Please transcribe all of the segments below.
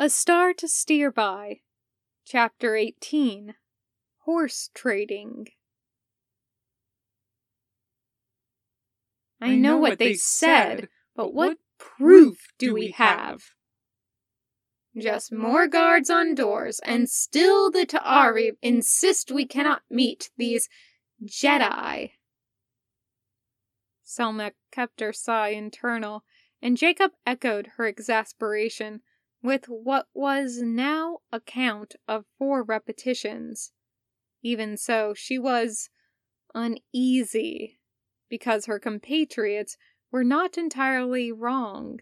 A Star to Steer By, Chapter 18 Horse Trading. I, know, what they said, but what proof do we have? Just more guards on doors, and still the Ta'ari insist we cannot meet these Jedi. Selmak kept her sigh internal, and Jacob echoed her exasperation with what was now a count of four repetitions. Even so, she was uneasy because her compatriots were not entirely wrong.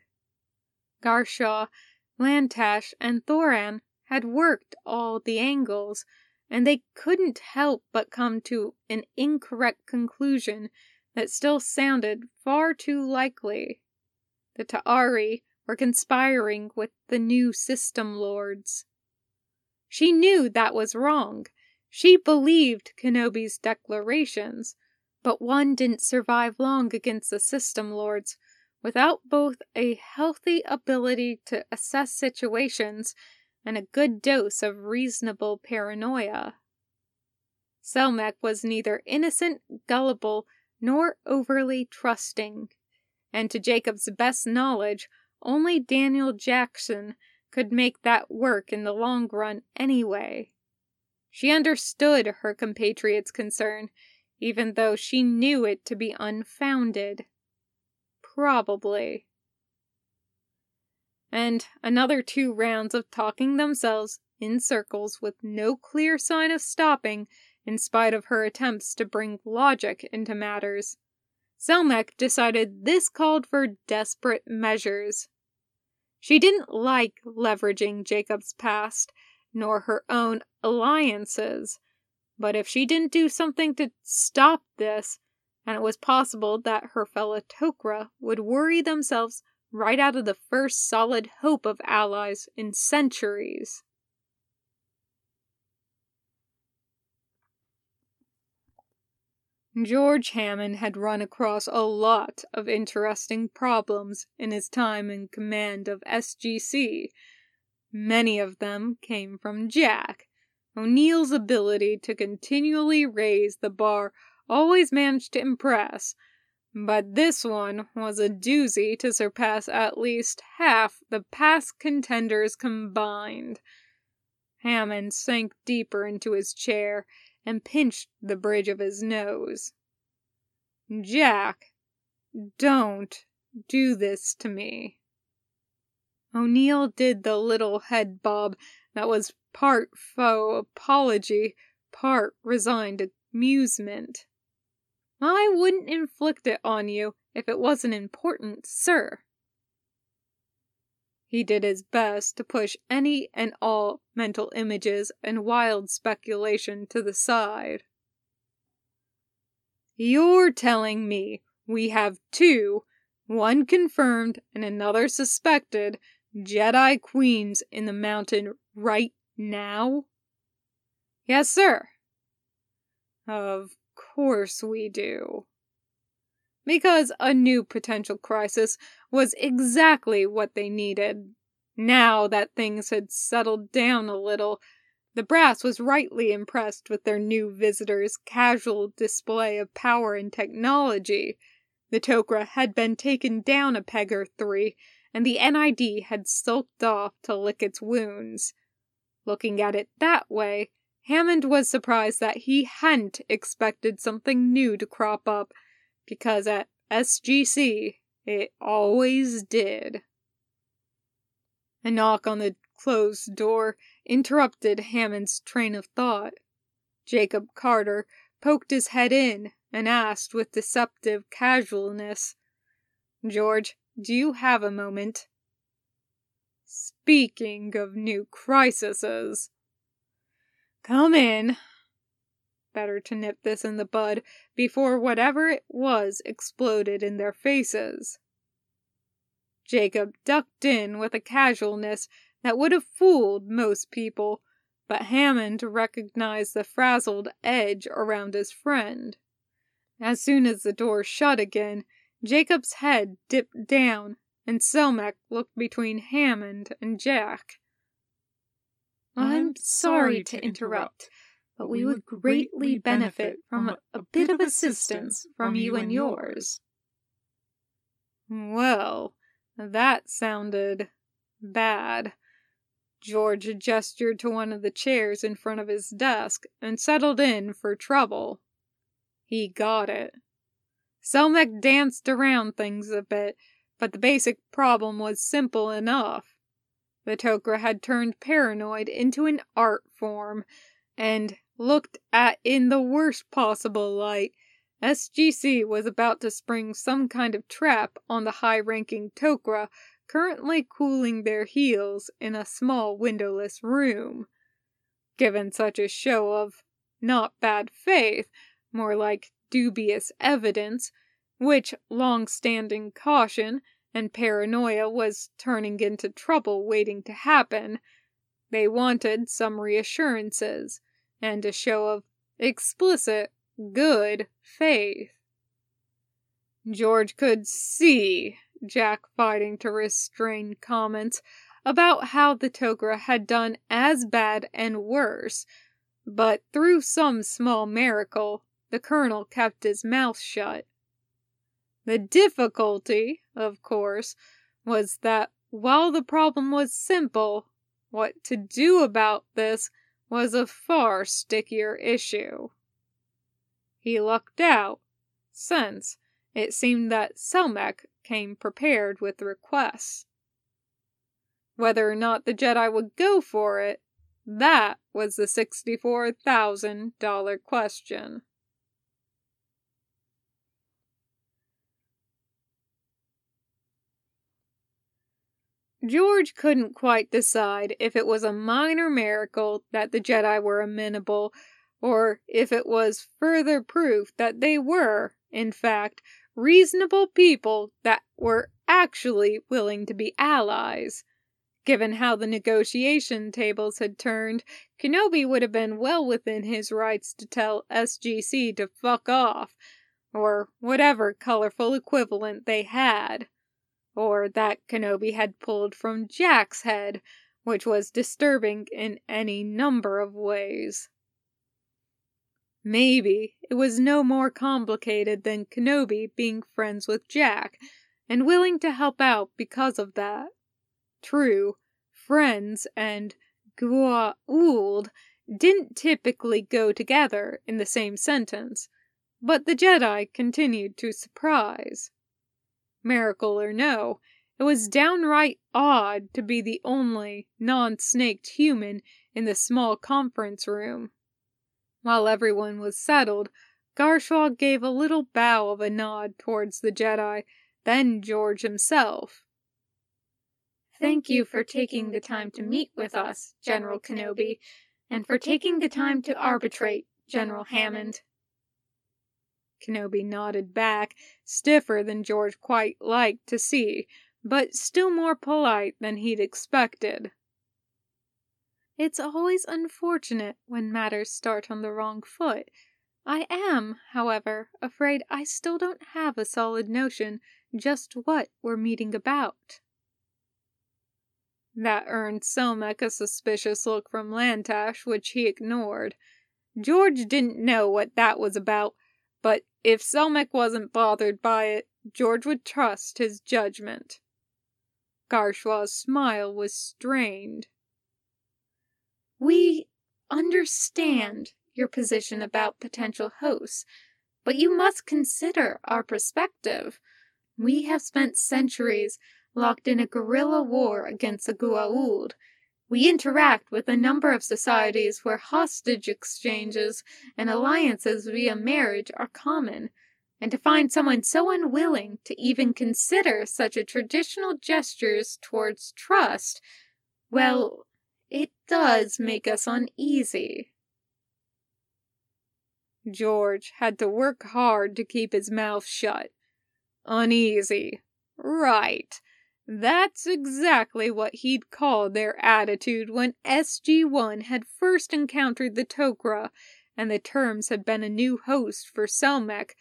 Garshaw, Lantash, and Thoran had worked all the angles, and they couldn't help but come to an incorrect conclusion that still sounded far too likely. The Tau'ri were conspiring with the new system lords. She knew that was wrong. She believed Kenobi's declarations, but one didn't survive long against the system lords without both a healthy ability to assess situations and a good dose of reasonable paranoia. Selmak was neither innocent, gullible, nor overly trusting, and to Jacob's best knowledge only Daniel Jackson could make that work in the long run anyway. She understood her compatriot's concern, even though she knew it to be unfounded. Probably. And another two rounds of talking themselves in circles with no clear sign of stopping, in spite of her attempts to bring logic into matters. Selmak decided this called for desperate measures. She didn't like leveraging Jacob's past, nor her own alliances, but if she didn't do something to stop this, and it was possible that her fellow Tok'ra would worry themselves right out of the first solid hope of allies in centuries. George Hammond had run across a lot of interesting problems in his time in command of SGC. Many of them came from Jack. O'Neill's ability to continually raise the bar always managed to impress, but this one was a doozy to surpass at least half the past contenders combined. Hammond sank deeper into his chair and pinched the bridge of his nose. Jack, don't do this to me. O'Neill did the little head bob that was part faux apology, part resigned amusement. I wouldn't inflict it on you if it wasn't important, sir. He did his best to push any and all mental images and wild speculation to the side. You're telling me we have two, one confirmed and another suspected, Jedi Queens in the mountain right now? Yes, sir. Of course we do because a new potential crisis was exactly what they needed. Now that things had settled down a little, the brass was rightly impressed with their new visitor's casual display of power and technology. The Tok'ra had been taken down a peg or three, and the NID had sulked off to lick its wounds. Looking at it that way, Hammond was surprised that he hadn't expected something new to crop up because at SGC it always did. A knock on the closed door interrupted Hammond's train of thought. Jacob Carter poked his head in and asked with deceptive casualness, George, do you have a moment? Speaking of new crises. Come in, Better to nip this in the bud before whatever it was exploded in their faces. Jacob ducked in with a casualness that would have fooled most people, but Hammond recognized the frazzled edge around his friend. As soon as the door shut again, Jacob's head dipped down, and Selmak looked between Hammond and Jack. I'm sorry to interrupt, but we would greatly benefit from a, a bit of assistance from you and yours. Well, that sounded bad. George gestured to one of the chairs in front of his desk and settled in for trouble. He got it. Selmak danced around things a bit, but the basic problem was simple enough. The Tok'ra had turned paranoid into an art form, and looked at in the worst possible light. SGC was about to spring some kind of trap on the high ranking Tok'ra currently cooling their heels in a small windowless room. Given such a show of not bad faith, more like dubious evidence, which long standing caution and paranoia was turning into trouble waiting to happen. They wanted some reassurances and a show of explicit good faith. George could see Jack fighting to restrain comments about how the Tok'ra had done as bad and worse, but through some small miracle, the colonel kept his mouth shut. The difficulty, of course, was that while the problem was simple, what to do about this was a far stickier issue. He lucked out, since it seemed that Selmak came prepared with requests. Whether or not the Jedi would go for it, that was the $64,000 question. George couldn't quite decide if it was a minor miracle that the Jedi were amenable, or if it was further proof that they were, in fact, reasonable people that were actually willing to be allies. Given how the negotiation tables had turned, Kenobi would have been well within his rights to tell SGC to fuck off, or whatever colorful equivalent they had or that Kenobi had pulled from Jack's head, which was disturbing in any number of ways. Maybe it was no more complicated than Kenobi being friends with Jack and willing to help out because of that. True, friends and Goa'uld didn't typically go together in the same sentence, but the Jedi continued to surprise. Miracle or no, it was downright odd to be the only non snaked human in the small conference room. While everyone was settled, Garshaw gave a little bow of a nod towards the Jedi, then George himself. Thank you for taking the time to meet with us, General Kenobi, and for taking the time to arbitrate, General Hammond. Kenobi nodded back, stiffer than George quite liked to see, but still more polite than he'd expected. It's always unfortunate when matters start on the wrong foot. I am, however, afraid I still don't have a solid notion just what we're meeting about. That earned Selmak a suspicious look from Lantash, which he ignored. George didn't know what that was about, but if Selmak wasn't bothered by it, George would trust his judgment. Garshaw's smile was strained. We understand your position about potential hosts, but you must consider our perspective. We have spent centuries locked in a guerrilla war against the Goa'uld, we interact with a number of societies where hostage exchanges and alliances via marriage are common, and to find someone so unwilling to even consider such a traditional gestures towards trust, well, it does make us uneasy. George had to work hard to keep his mouth shut. Uneasy. Right. That's exactly what he'd call their attitude when SG1 had first encountered the Tok'ra, and the terms had been a new host for Selmak,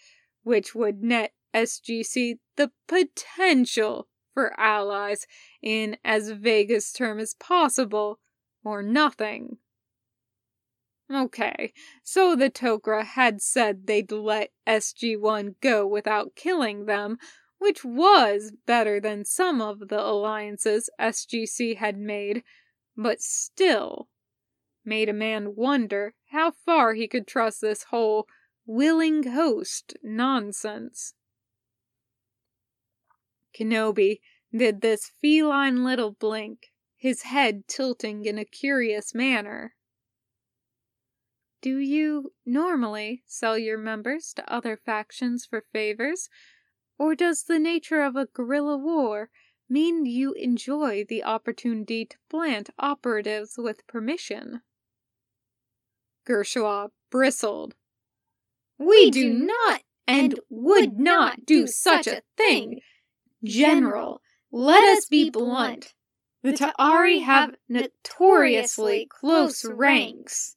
which would net SGC the potential for allies in as vague a term as possible, or nothing. Okay, so the Tok'ra had said they'd let SG-1 go without killing them, which was better than some of the alliances SGC had made, but still made a man wonder how far he could trust this whole willing host nonsense. Kenobi did this feline little blink, his head tilting in a curious manner. Do you normally sell your members to other factions for favors, or does the nature of a guerrilla war mean you enjoy the opportunity to plant operatives with permission? Garshaw bristled. We do not and would not do such a thing. General, let us be blunt. The Tau'ri have notoriously close ranks.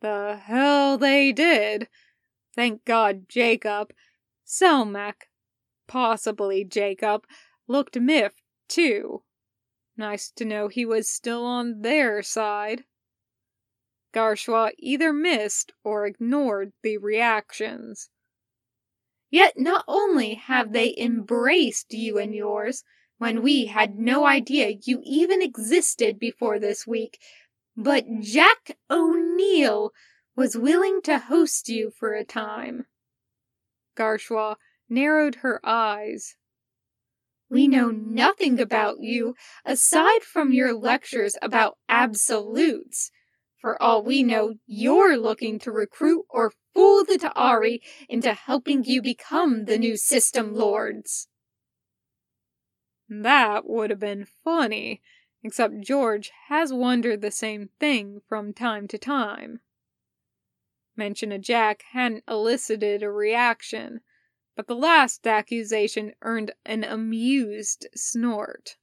The hell they did. Thank God Jacob, Selmak, possibly Jacob, looked miffed too. Nice to know he was still on their side. Garshaw either missed or ignored the reactions. Yet not only have they embraced you and yours, when we had no idea you even existed before this week, but Jack O'Neill was willing to host you for a time. Garshaw narrowed her eyes. We know nothing about you aside from your lectures about absolutes. For all we know, you're looking to recruit or fool the Tau'ri into helping you become the new system lords. That would have been funny, except George has wondered the same thing from time to time. Mention of Jack hadn't elicited a reaction, but the last accusation earned an amused snort.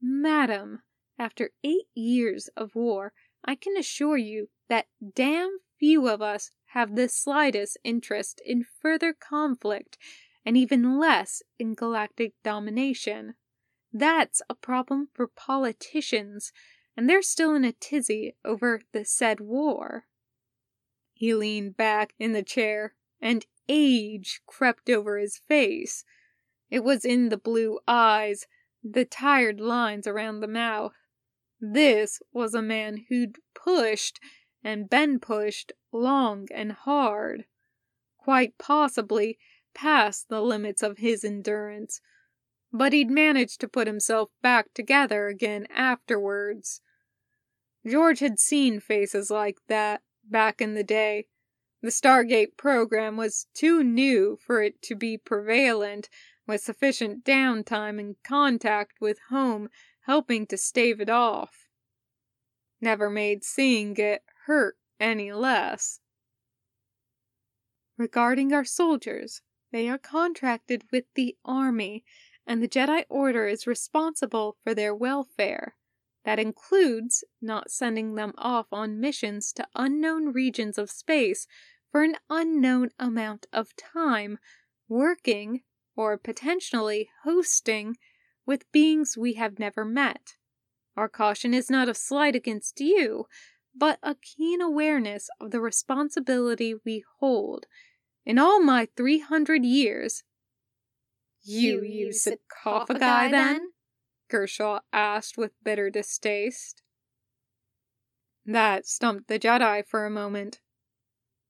Madam, after eight years of war, I can assure you that damn few of us have the slightest interest in further conflict, and even less in galactic domination. That's a problem for politicians, and they're still in a tizzy over the said war. He leaned back in the chair, and age crept over his face. It was in the blue eyes, the tired lines around the mouth. This was a man who'd pushed and been pushed long and hard, quite possibly past the limits of his endurance, but he'd managed to put himself back together again afterwards. George had seen faces like that back in the day. The Stargate program was too new for it to be prevalent, with sufficient downtime and contact with home helping to stave it off. Never made seeing it hurt any less. Regarding our soldiers, they are contracted with the Army, and the Jedi Order is responsible for their welfare. That includes not sending them off on missions to unknown regions of space for an unknown amount of time, working, or potentially hosting, with beings we have never met. Our caution is not a slight against you, but a keen awareness of the responsibility we hold. In all my three hundred years. You use sarcophagi then? Garshaw asked with bitter distaste. That stumped the Jedi for a moment.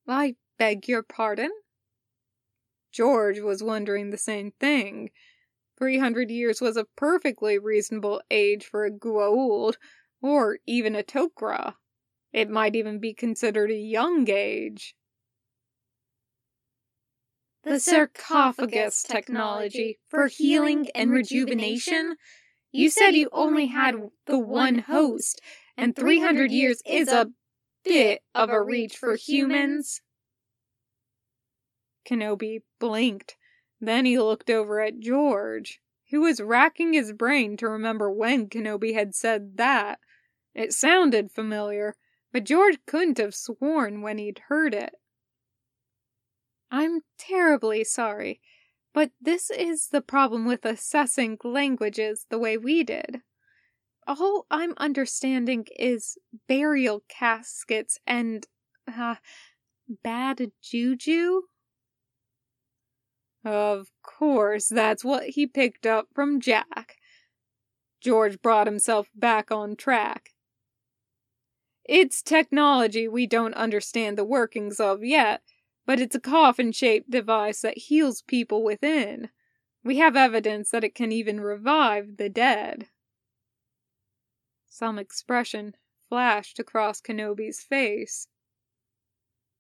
I beg your pardon? George was wondering the same thing. Three hundred years was a perfectly reasonable age for a Goa'uld, or even a Tok'ra. It might even be considered a young age. The sarcophagus technology for healing and rejuvenation? You said you only had the one host, and 300 years is a bit of a reach for humans. Kenobi blinked. Then he looked over at George, who was racking his brain to remember when Kenobi had said that. It sounded familiar, but George couldn't have sworn when he'd heard it. I'm terribly sorry, but this is the problem with assessing languages the way we did. all I'm understanding is burial caskets and, uh, bad juju? Of course, that's what he picked up from Jack. George brought himself back on track. It's technology we don't understand the workings of yet, but it's a coffin shaped device that heals people within. We have evidence that it can even revive the dead. Some expression flashed across Kenobi's face.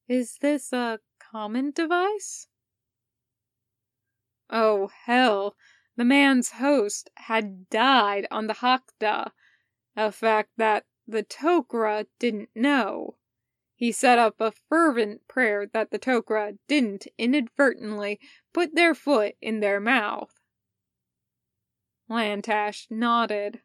Is this a common device? Oh, hell. The man's host had died on the Hakda, a fact that the Tok'ra didn't know. He set up a fervent prayer that the Tok'ra didn't inadvertently put their foot in their mouth. Lantash nodded.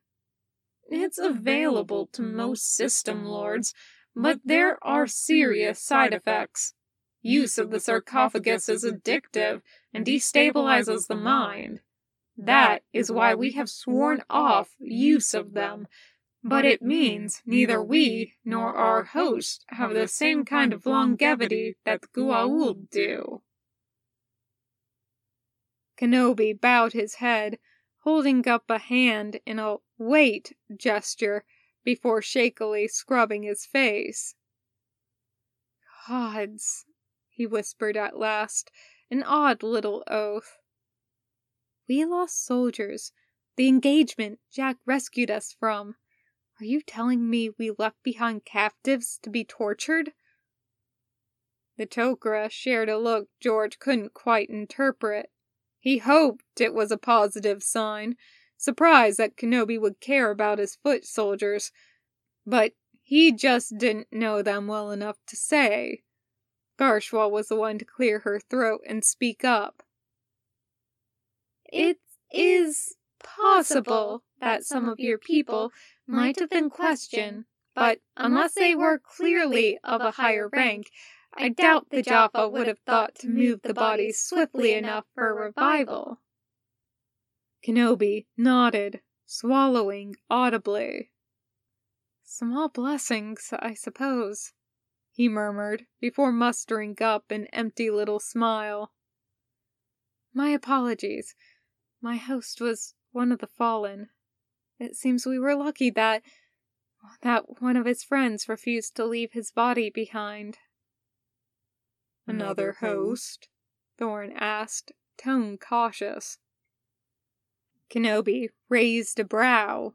It's available to most system lords, but there are serious side effects. Use of the sarcophagus is addictive and destabilizes the mind. That is why we have sworn off use of them, but it means neither we nor our host have the same kind of longevity that the Goa'uld do. Kenobi bowed his head, holding up a hand in a wait gesture before shakily scrubbing his face. Gods, he whispered at last, an odd little oath. We lost soldiers, the engagement Jack rescued us from. Are you telling me we left behind captives to be tortured? The Tok'ra shared a look George couldn't quite interpret. He hoped it was a positive sign, surprised that Kenobi would care about his foot soldiers, but he just didn't know them well enough to say. Garshaw was the one to clear her throat and speak up. It is possible that some of your people might have been questioned, but unless they were clearly of a higher rank, I doubt the Jaffa would have thought to move the bodies swiftly enough for revival. Kenobi nodded, swallowing audibly. Small blessings, I suppose, he murmured before mustering up an empty little smile. My apologies. My host was one of the fallen. It seems we were lucky that that one of his friends refused to leave his body behind. Another host? Thoran asked, tone cautious. Kenobi raised a brow.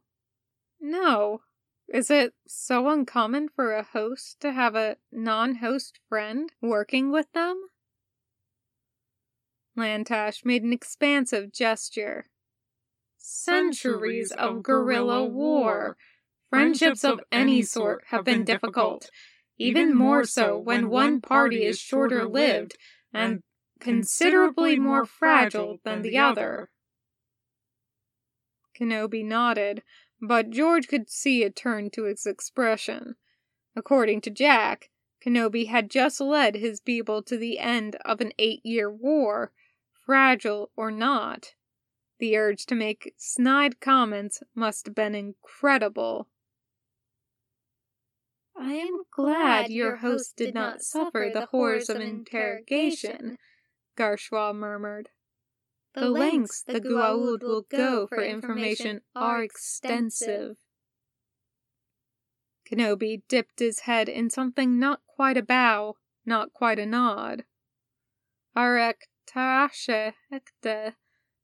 No. Is it so uncommon for a host to have a non host friend working with them? Lantash made an expansive gesture centuries of guerrilla war. Friendships of any sort have been difficult, even more so when one party is shorter lived and considerably more fragile than the other. Kenobi nodded, but George could see a turn to his expression. According to Jack, Kenobi had just led his people to the end of an eight year war, fragile or not. The urge to make snide comments must have been incredible. I am glad your host did not suffer the horrors of interrogation, Garshaw murmured. The lengths the Goa'uld will go for information are extensive. Kenobi dipped his head in something not quite a bow, not quite a nod. Arek Taashe Ekte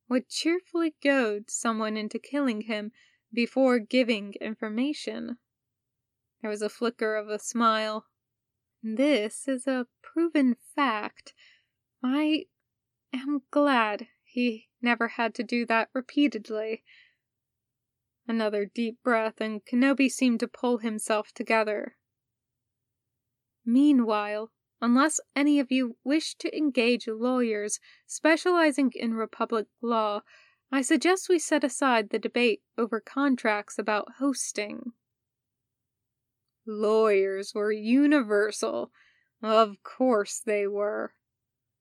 would cheerfully goad someone into killing him before giving information. There was a flicker of a smile. This is a proven fact. I am glad he never had to do that repeatedly. Another deep breath, and Kenobi seemed to pull himself together. Meanwhile, unless any of you wish to engage lawyers specializing in Republic law, I suggest we set aside the debate over contracts about hosting. Lawyers were universal. Of course they were.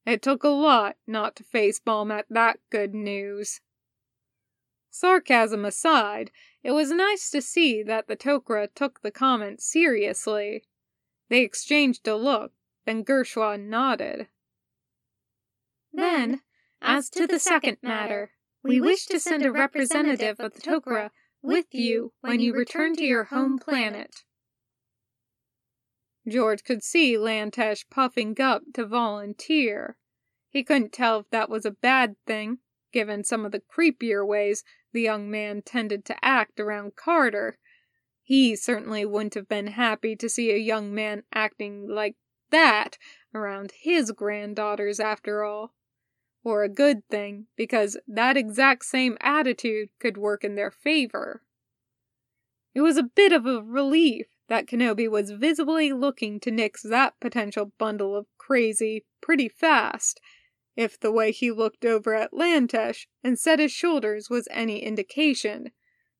It took a lot not to facepalm at that good news. Sarcasm aside, it was nice to see that the Tok'ra took the comment seriously. They exchanged a look, then Garshaw nodded. Then, as to the second matter, we wish to send a representative of the Tok'ra with you when you return to your home planet. George could see Lantash puffing up to volunteer. He couldn't tell if that was a bad thing, given some of the creepier ways the young man tended to act around Carter. He certainly wouldn't have been happy to see a young man acting like that around his granddaughters after all. Or a good thing, because that exact same attitude could work in their favor. It was a bit of a relief that Kenobi was visibly looking to nix that potential bundle of crazy pretty fast, if the way he looked over at Lantash and set his shoulders was any indication.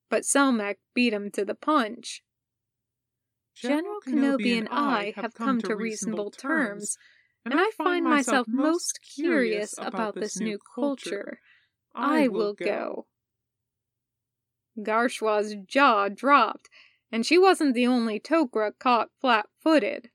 But Selmak beat him to the punch. General Kenobi and I have come to reasonable terms, and I find myself most curious about this new culture. I will go. Garshaw's jaw dropped and she wasn't the only Tok'ra caught flat footed.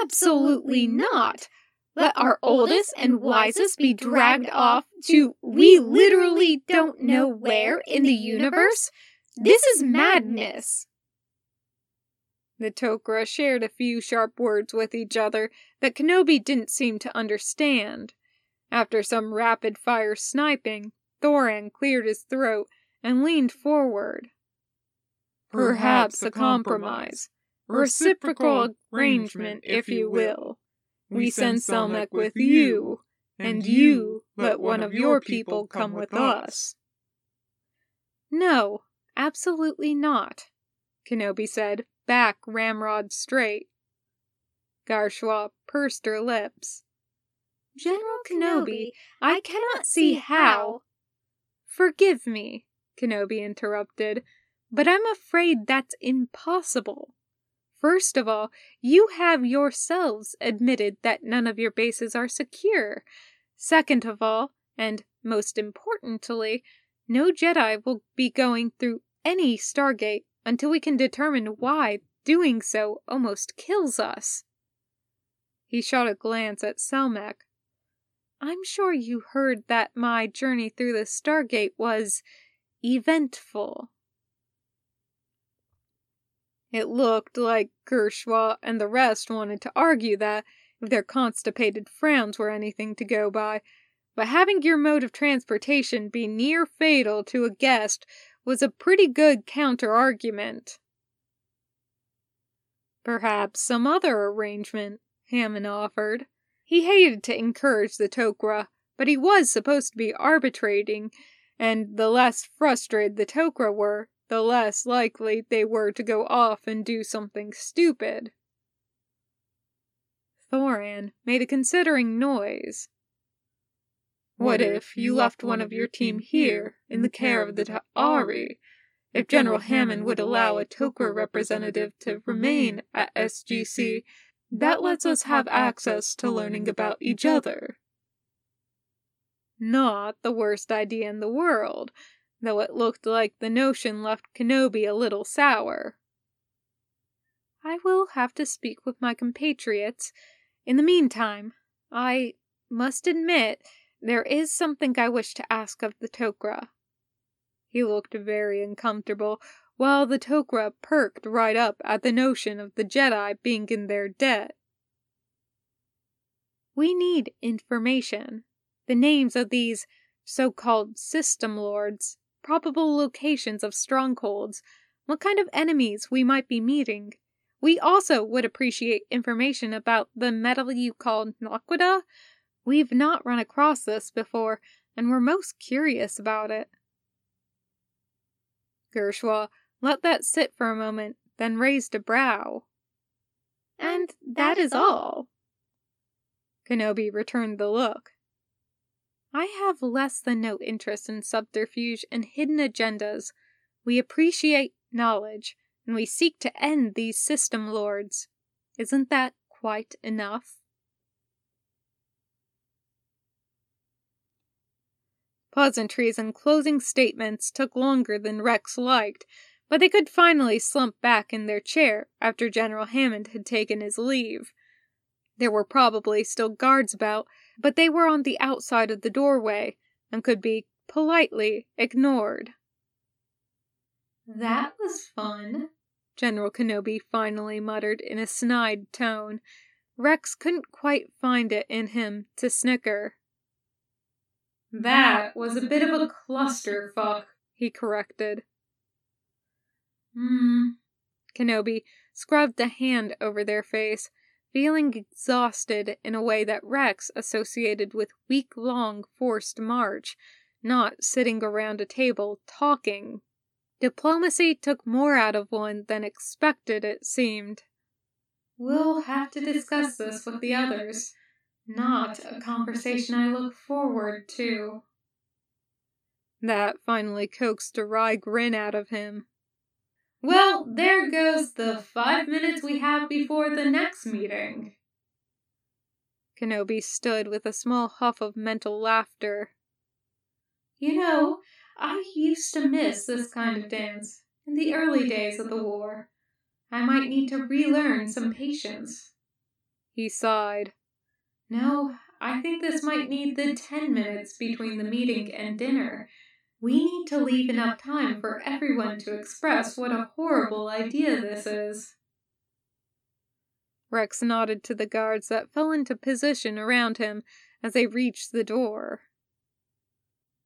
Absolutely not! Let our oldest and wisest be dragged off to we literally don't know where in the universe? This is madness! The Tok'ra shared a few sharp words with each other that Kenobi didn't seem to understand. After some rapid fire sniping, Thoran cleared his throat and leaned forward. Perhaps a compromise, reciprocal arrangement, if you will. We send Selmak with you, and you let one of your people come with us. No, absolutely not, Kenobi said, back ramrod straight. Garshaw pursed her lips. General Kenobi, I cannot see how. Forgive me, Kenobi interrupted, but I'm afraid that's impossible. First of all, you have yourselves admitted that none of your bases are secure. Second of all, and most importantly, no Jedi will be going through any Stargate until we can determine why doing so almost kills us. He shot a glance at Selmak. I'm sure you heard that my journey through the Stargate was eventful. It looked like Garshaw and the rest wanted to argue that, if their constipated frowns were anything to go by, but having your mode of transportation be near fatal to a guest was a pretty good counter argument. Perhaps some other arrangement, Hammond offered. He hated to encourage the Tok'ra, but he was supposed to be arbitrating, and the less frustrated the Tok'ra were, the less likely they were to go off and do something stupid. Thoran made a considering noise. What if you left one of your team here in the care of the Tau'ri? If General Hammond would allow a Tok'ra representative to remain at SGC, that lets us have access to learning about each other. Not the worst idea in the world, though it looked like the notion left Kenobi a little sour. I will have to speak with my compatriots. In the meantime, I must admit there is something I wish to ask of the Tok'ra. He looked very uncomfortable, while the Tok'ra perked right up at the notion of the Jedi being in their debt. We need information. The names of these so-called system lords probable locations of strongholds, what kind of enemies we might be meeting. We also would appreciate information about the metal you call Naquadah. We've not run across this before, and we're most curious about it. Garshaw let that sit for a moment, then raised a brow. And that is all. Kenobi returned the look. I have less than no interest in subterfuge and hidden agendas. We appreciate knowledge, and we seek to end these system lords. Isn't that quite enough? Pleasantries and closing statements took longer than Rex liked, but they could finally slump back in their chair after General Hammond had taken his leave. There were probably still guards about, but they were on the outside of the doorway and could be politely ignored. That was fun, General Kenobi finally muttered in a snide tone. Rex couldn't quite find it in him to snicker. That was a bit of a clusterfuck, he corrected. Hmm. Kenobi scrubbed a hand over their face, feeling exhausted in a way that Rex associated with week long forced march, not sitting around a table talking. Diplomacy took more out of one than expected, it seemed. We'll have to discuss this with the others. Not a conversation I look forward to. That finally coaxed a wry grin out of him. Well, there goes the five minutes we have before the next meeting. Kenobi stood with a small huff of mental laughter. You know, I used to miss this kind of dance in the early days of the war. I might need to relearn some patience. He sighed. No, I think this might need the ten minutes between the meeting and dinner. We need to leave enough time for everyone to express what a horrible idea this is. Rex nodded to the guards that fell into position around him as they reached the door.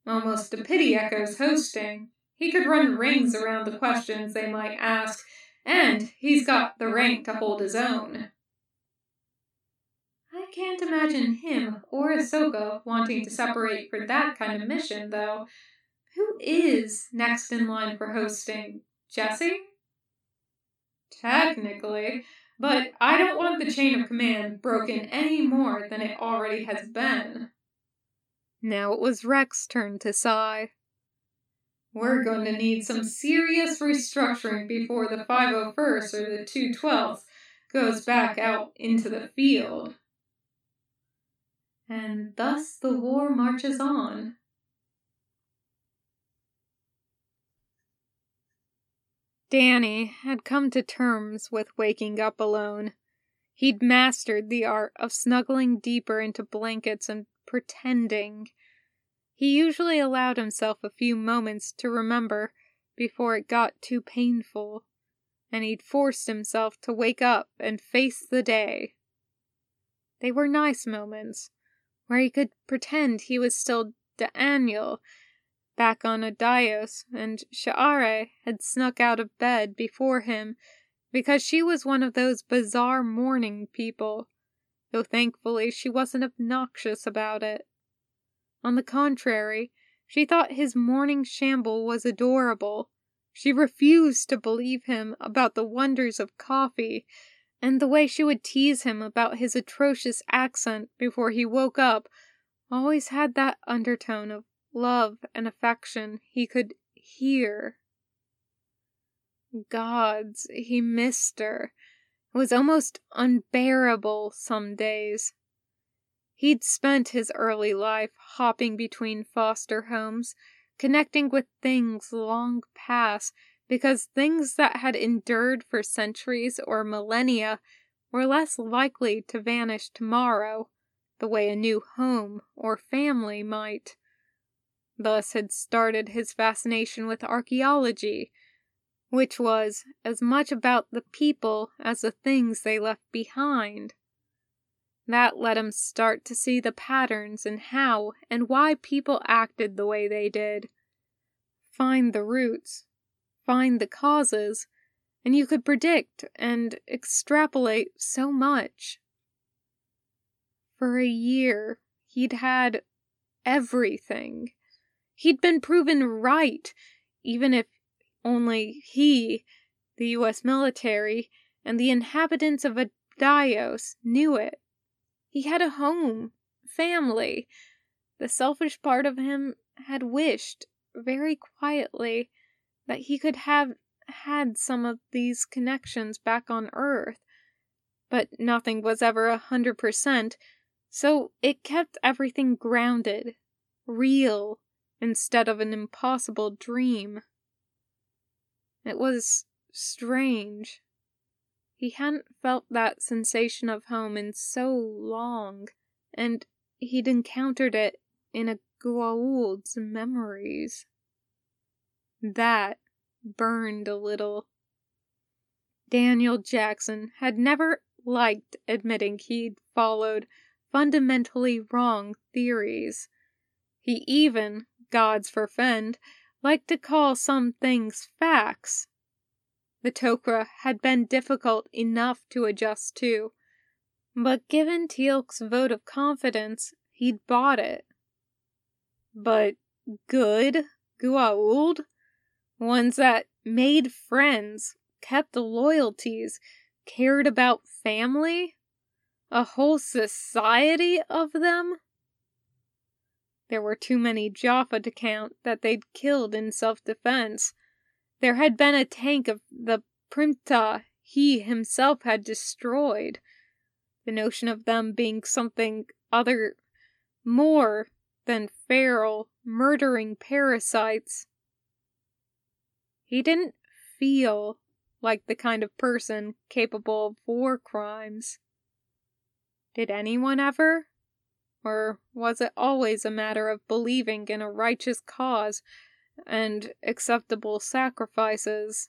Almost a pity Echo's hosting. He could run rings around the questions they might ask, and he's got the rank to hold his own. I can't imagine him or Ahsoka wanting to separate for that kind of mission, though. Who is next in line for hosting? Jesse? Technically, but I don't want the chain of command broken any more than it already has been. Now it was Rex's turn to sigh. We're going to need some serious restructuring before the 501st or the 212th goes back out into the field. And thus the war marches on. Danny had come to terms with waking up alone. He'd mastered the art of snuggling deeper into blankets and pretending. He usually allowed himself a few moments to remember before it got too painful, and he'd forced himself to wake up and face the day. They were nice moments, where he could pretend he was still Daniel, back on Abydos, and Sha'are had snuck out of bed before him because she was one of those bizarre morning people, though thankfully she wasn't obnoxious about it. On the contrary, she thought his morning shamble was adorable. She refused to believe him about the wonders of coffee, and the way she would tease him about his atrocious accent before he woke up always had that undertone of love and affection he could hear. Gods, he missed her. It was almost unbearable some days. He'd spent his early life hopping between foster homes, connecting with things long past, because things that had endured for centuries or millennia were less likely to vanish tomorrow, the way a new home or family might. Thus had started his fascination with archaeology, which was as much about the people as the things they left behind. That let him start to see the patterns in how and why people acted the way they did. Find the roots, find the causes, and you could predict and extrapolate so much. For a year, he'd had everything. He'd been proven right, even if only he, the U.S. military, and the inhabitants of Abydos knew it. He had a home, family. The selfish part of him had wished, very quietly, that he could have had some of these connections back on Earth. But nothing was ever a hundred percent, so it kept everything grounded, real, instead of an impossible dream. It was strange. He hadn't felt that sensation of home in so long, and he'd encountered it in a Goa'uld's memories. That burned a little. Daniel Jackson had never liked admitting he'd followed fundamentally wrong theories. He even, gods forfend, liked to call some things facts. The Tok'ra had been difficult enough to adjust to, but given Teal'c's vote of confidence, he'd bought it. But good Goa'uld? Ones that made friends, kept loyalties, cared about family? A whole society of them? There were too many Jaffa to count that they'd killed in self defense. There had been a tank of the Prim'ta he himself had destroyed. The notion of them being something other, more than feral, murdering parasites. He didn't feel like the kind of person capable of war crimes. Did anyone ever? Or was it always a matter of believing in a righteous cause and acceptable sacrifices?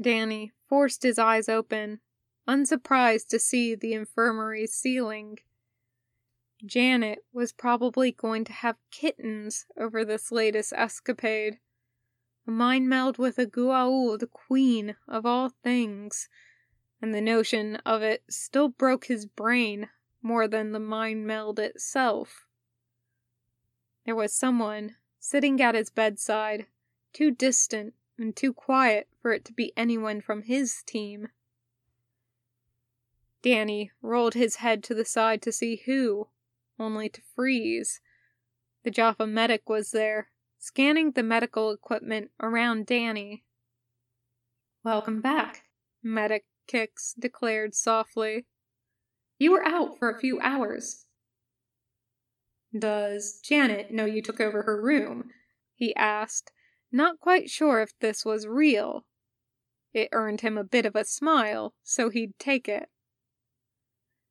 Danny forced his eyes open, unsurprised to see the infirmary's ceiling. Janet was probably going to have kittens over this latest escapade. A mind meld with a Goa'uld queen of all things, and the notion of it still broke his brain more than the mind meld itself. There was someone sitting at his bedside, too distant and too quiet for it to be anyone from his team. Danny rolled his head to the side to see who, only to freeze. The Jaffa medic was there, scanning the medical equipment around Danny. Welcome back, Medic Kix declared softly. You were out for a few hours. Does Janet know you took over her room? He asked, not quite sure if this was real. It earned him a bit of a smile, so he'd take it.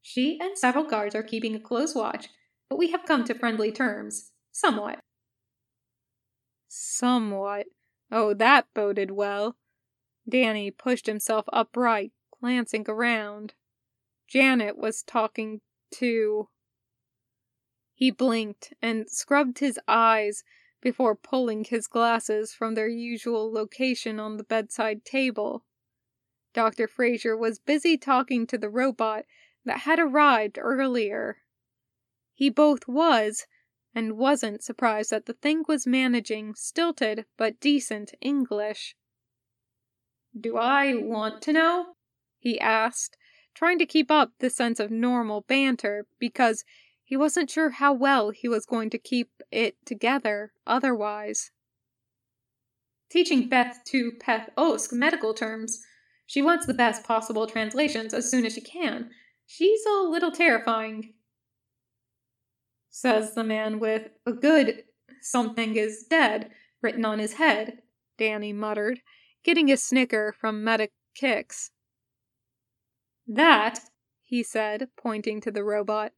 She and several guards are keeping a close watch, but we have come to friendly terms. Somewhat. Somewhat. Oh, that boded well. Danny pushed himself upright, glancing around. Janet was talking to. He blinked and scrubbed his eyes before pulling his glasses from their usual location on the bedside table. Dr. Fraiser was busy talking to the robot that had arrived earlier. He both was and wasn't surprised that the thing was managing stilted but decent English. Do I want to know? he asked, trying to keep up the sense of normal banter because he wasn't sure how well he was going to keep it together otherwise. Teaching Beth to Peth Osk medical terms. She wants the best possible translations as soon as she can. She's a little terrifying. Says the man with a good something is dead written on his head, Danny muttered, getting a snicker from Medic Kix. That, he said, pointing to the robot.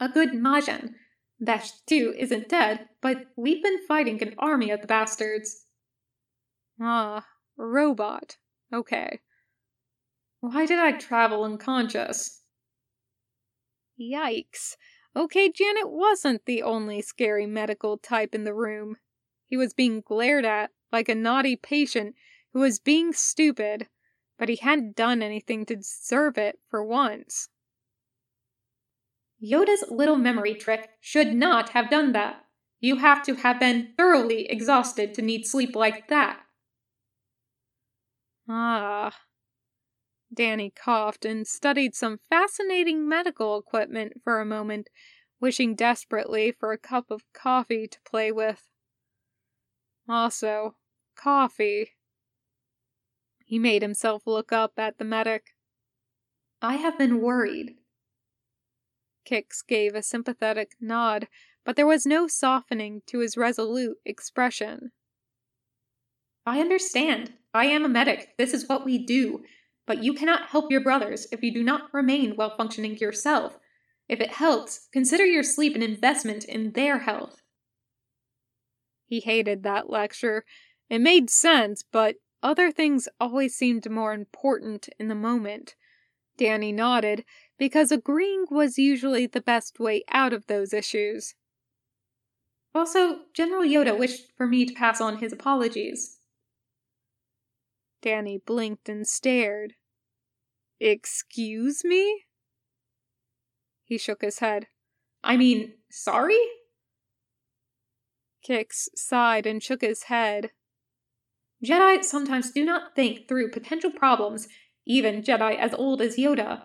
A good Majan. That too isn't dead, but we've been fighting an army of the bastards. Ah, robot. Okay. Why did I travel unconscious? Yikes. Okay, Janet wasn't the only scary medical type in the room. He was being glared at like a naughty patient who was being stupid but he hadn't done anything to deserve it for once. Yoda's little memory trick should not have done that. You have to have been thoroughly exhausted to need sleep like that. Ah. Danny coughed and studied some fascinating medical equipment for a moment, wishing desperately for a cup of coffee to play with. Also, coffee. He made himself look up at the medic. I have been worried. Kix gave a sympathetic nod, but there was no softening to his resolute expression. I understand. I am a medic. This is what we do. But you cannot help your brothers if you do not remain well functioning yourself. If it helps, consider your sleep an investment in their health. He hated that lecture. It made sense, but other things always seemed more important in the moment. Danny nodded, because agreeing was usually the best way out of those issues. Also, General Yoda wished for me to pass on his apologies. Danny blinked and stared. Excuse me? He shook his head. I mean, sorry? Kix sighed and shook his head. Jedi sometimes do not think through potential problems, even Jedi as old as Yoda.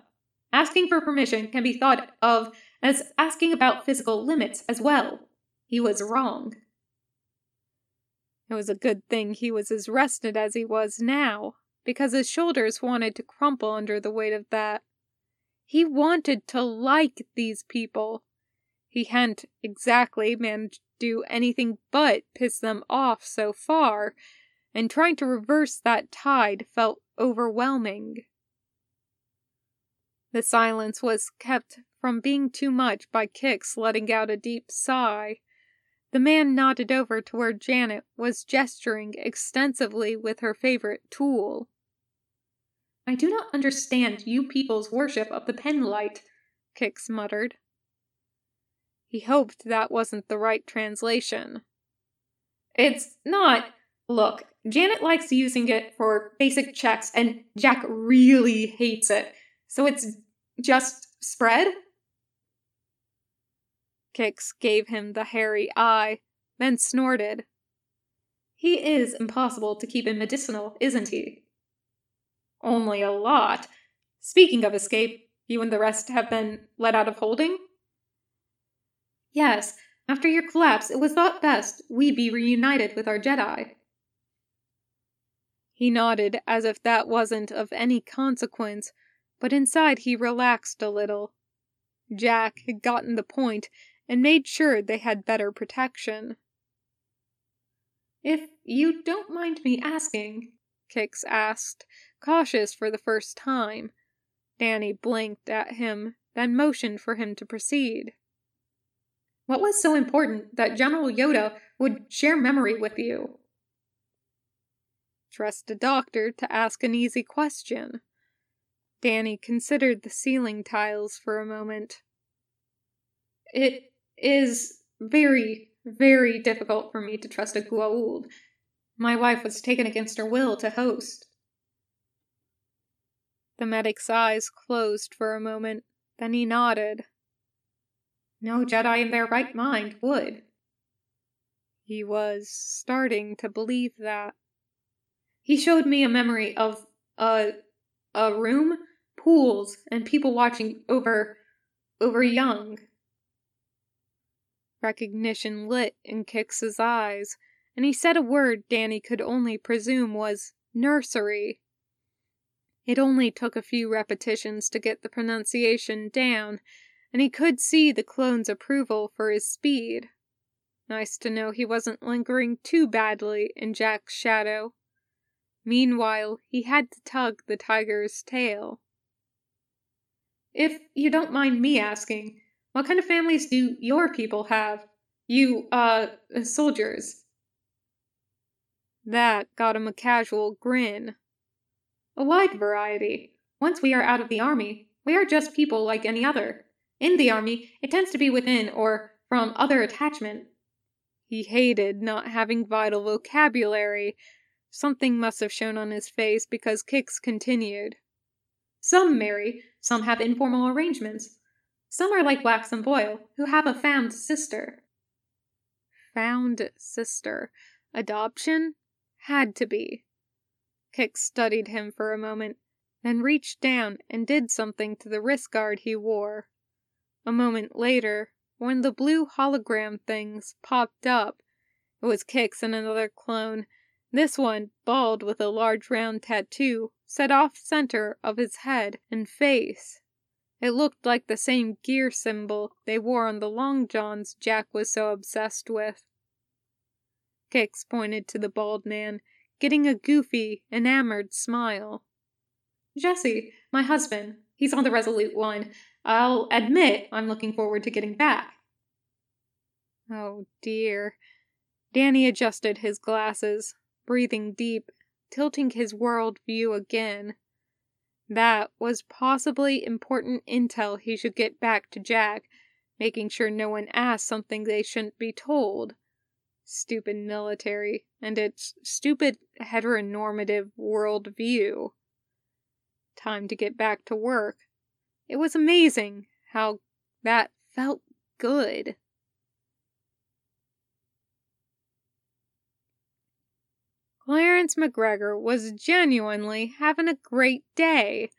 Asking for permission can be thought of as asking about physical limits as well. He was wrong. It was a good thing he was as rested as he was now, because his shoulders wanted to crumple under the weight of that. He wanted to like these people. He hadn't exactly managed to do anything but piss them off so far, and trying to reverse that tide felt overwhelming. The silence was kept from being too much by Kix letting out a deep sigh. The man nodded over to where Janet was gesturing extensively with her favorite tool. I do not understand you people's worship of the penlight, Kix muttered. He hoped that wasn't the right translation. It's not. Look, Janet likes using it for basic checks, and Jack really hates it. So it's just spread? Kix gave him the hairy eye, then snorted. He is impossible to keep in medicinal, isn't he? Only a lot. Speaking of escape, you and the rest have been let out of holding? Yes, after your collapse, it was thought best we'd be reunited with our Jedi. He nodded as if that wasn't of any consequence, but inside he relaxed a little. Jack had gotten the point and made sure they had better protection. If you don't mind me asking, Kix asked, cautious for the first time. Danny blinked at him, then motioned for him to proceed. What was so important that General Yoda would share memory with you? Trust a doctor to ask an easy question. Danny considered the ceiling tiles for a moment. It is very, very difficult for me to trust a Goa'uld. My wife was taken against her will to host. The medic's eyes closed for a moment, then he nodded. No Jedi in their right mind would. He was starting to believe that. He showed me a memory of a a room, pools, and people watching over over young. Recognition lit in Kix's eyes, and he said a word Danny could only presume was nursery. It only took a few repetitions to get the pronunciation down, and he could see the clone's approval for his speed. Nice to know he wasn't lingering too badly in Jack's shadow. Meanwhile, he had to tug the tiger's tail. If you don't mind me asking, what kind of families do your people have? You, uh, soldiers. That got him a casual grin. A wide variety. Once we are out of the army, we are just people like any other. In the army, it tends to be within or from other attachment. He hated not having vital vocabulary. Something must have shown on his face because Kix continued. Some marry, some have informal arrangements. Some are like Wax and Boil, who have a found sister. Found sister. Adoption? Had to be. Kix studied him for a moment, then reached down and did something to the wrist guard he wore. A moment later, when the blue hologram things popped up, it was Kix and another clone, this one bald with a large round tattoo set off center of his head and face. It looked like the same gear symbol they wore on the long johns Jack was so obsessed with. Kix pointed to the bald man, getting a goofy, enamored smile. Jesse, my husband, he's on the Resolute one. I'll admit I'm looking forward to getting back. Oh dear. Danny adjusted his glasses, breathing deep, tilting his world view again. That was possibly important intel he should get back to Jack, making sure no one asked something they shouldn't be told. Stupid military, and its stupid heteronormative world view. Time to get back to work. It was amazing how that felt good. Clarence McGregor was genuinely having a great day.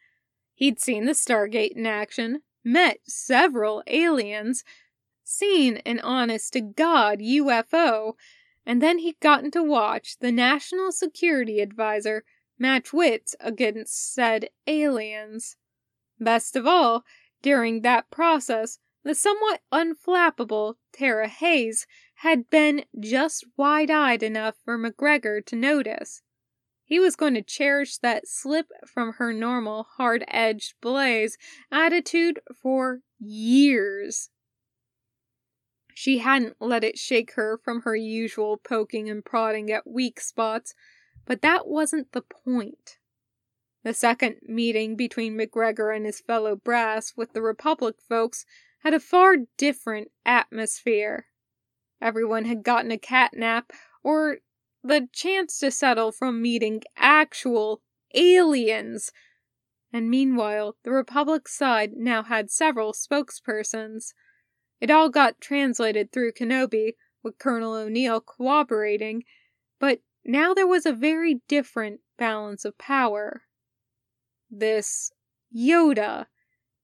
He'd seen the Stargate in action, met several aliens, seen an honest to God UFO, and then he'd gotten to watch the National Security Advisor match wits against said aliens. Best of all, during that process, the somewhat unflappable Tara Hayes had been just wide eyed enough for McGregor to notice. He was going to cherish that slip from her normal, hard edged blaze attitude for years. She hadn't let it shake her from her usual poking and prodding at weak spots, but that wasn't the point. The second meeting between McGregor and his fellow brass with the Republic folks had a far different atmosphere. Everyone had gotten a cat nap or the chance to settle from meeting actual aliens. And meanwhile, the Republic side now had several spokespersons. It all got translated through Kenobi, with Colonel O'Neill cooperating, but now there was a very different balance of power. This Yoda.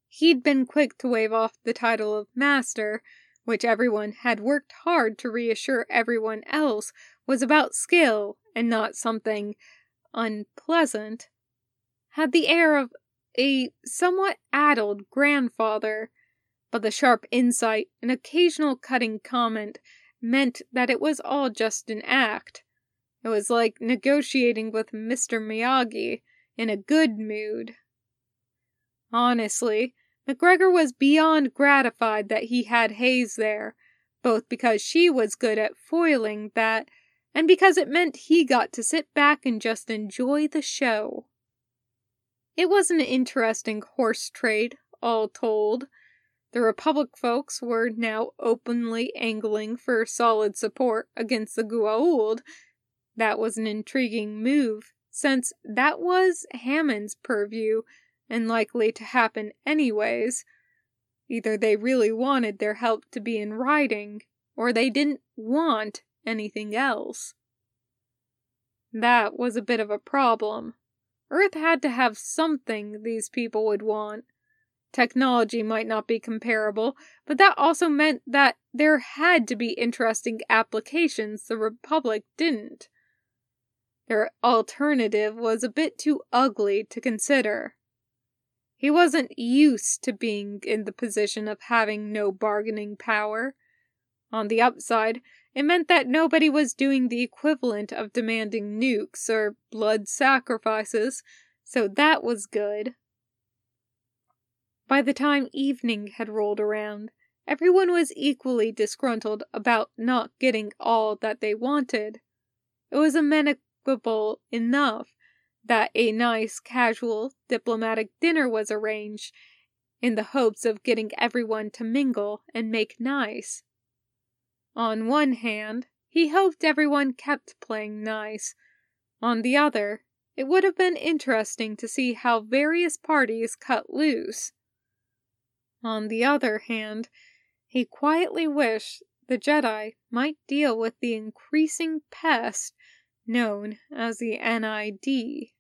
He'd been quick to wave off the title of Master, which everyone had worked hard to reassure everyone else was about skill and not something unpleasant, had the air of a somewhat addled grandfather, but the sharp insight and occasional cutting comment meant that it was all just an act. It was like negotiating with Mr. Miyagi in a good mood. Honestly, McGregor was beyond gratified that he had Hayes there, both because she was good at foiling that, and because it meant he got to sit back and just enjoy the show. It was an interesting horse trade, all told. The Republic folks were now openly angling for solid support against the Goa'uld. That was an intriguing move, since that was Hammond's purview and likely to happen anyways. Either they really wanted their help to be in writing, or they didn't want anything else. That was a bit of a problem. Earth had to have something these people would want. Technology might not be comparable, but that also meant that there had to be interesting applications the Republic didn't. Their alternative was a bit too ugly to consider. He wasn't used to being in the position of having no bargaining power. On the upside, it meant that nobody was doing the equivalent of demanding nukes or blood sacrifices, so that was good. By the time evening had rolled around, everyone was equally disgruntled about not getting all that they wanted. It was amenable enough that a nice, casual, diplomatic dinner was arranged in the hopes of getting everyone to mingle and make nice. On one hand, he hoped everyone kept playing nice. On the other, it would have been interesting to see how various parties cut loose. On the other hand, he quietly wished the Jedi might deal with the increasing pest known as the NID.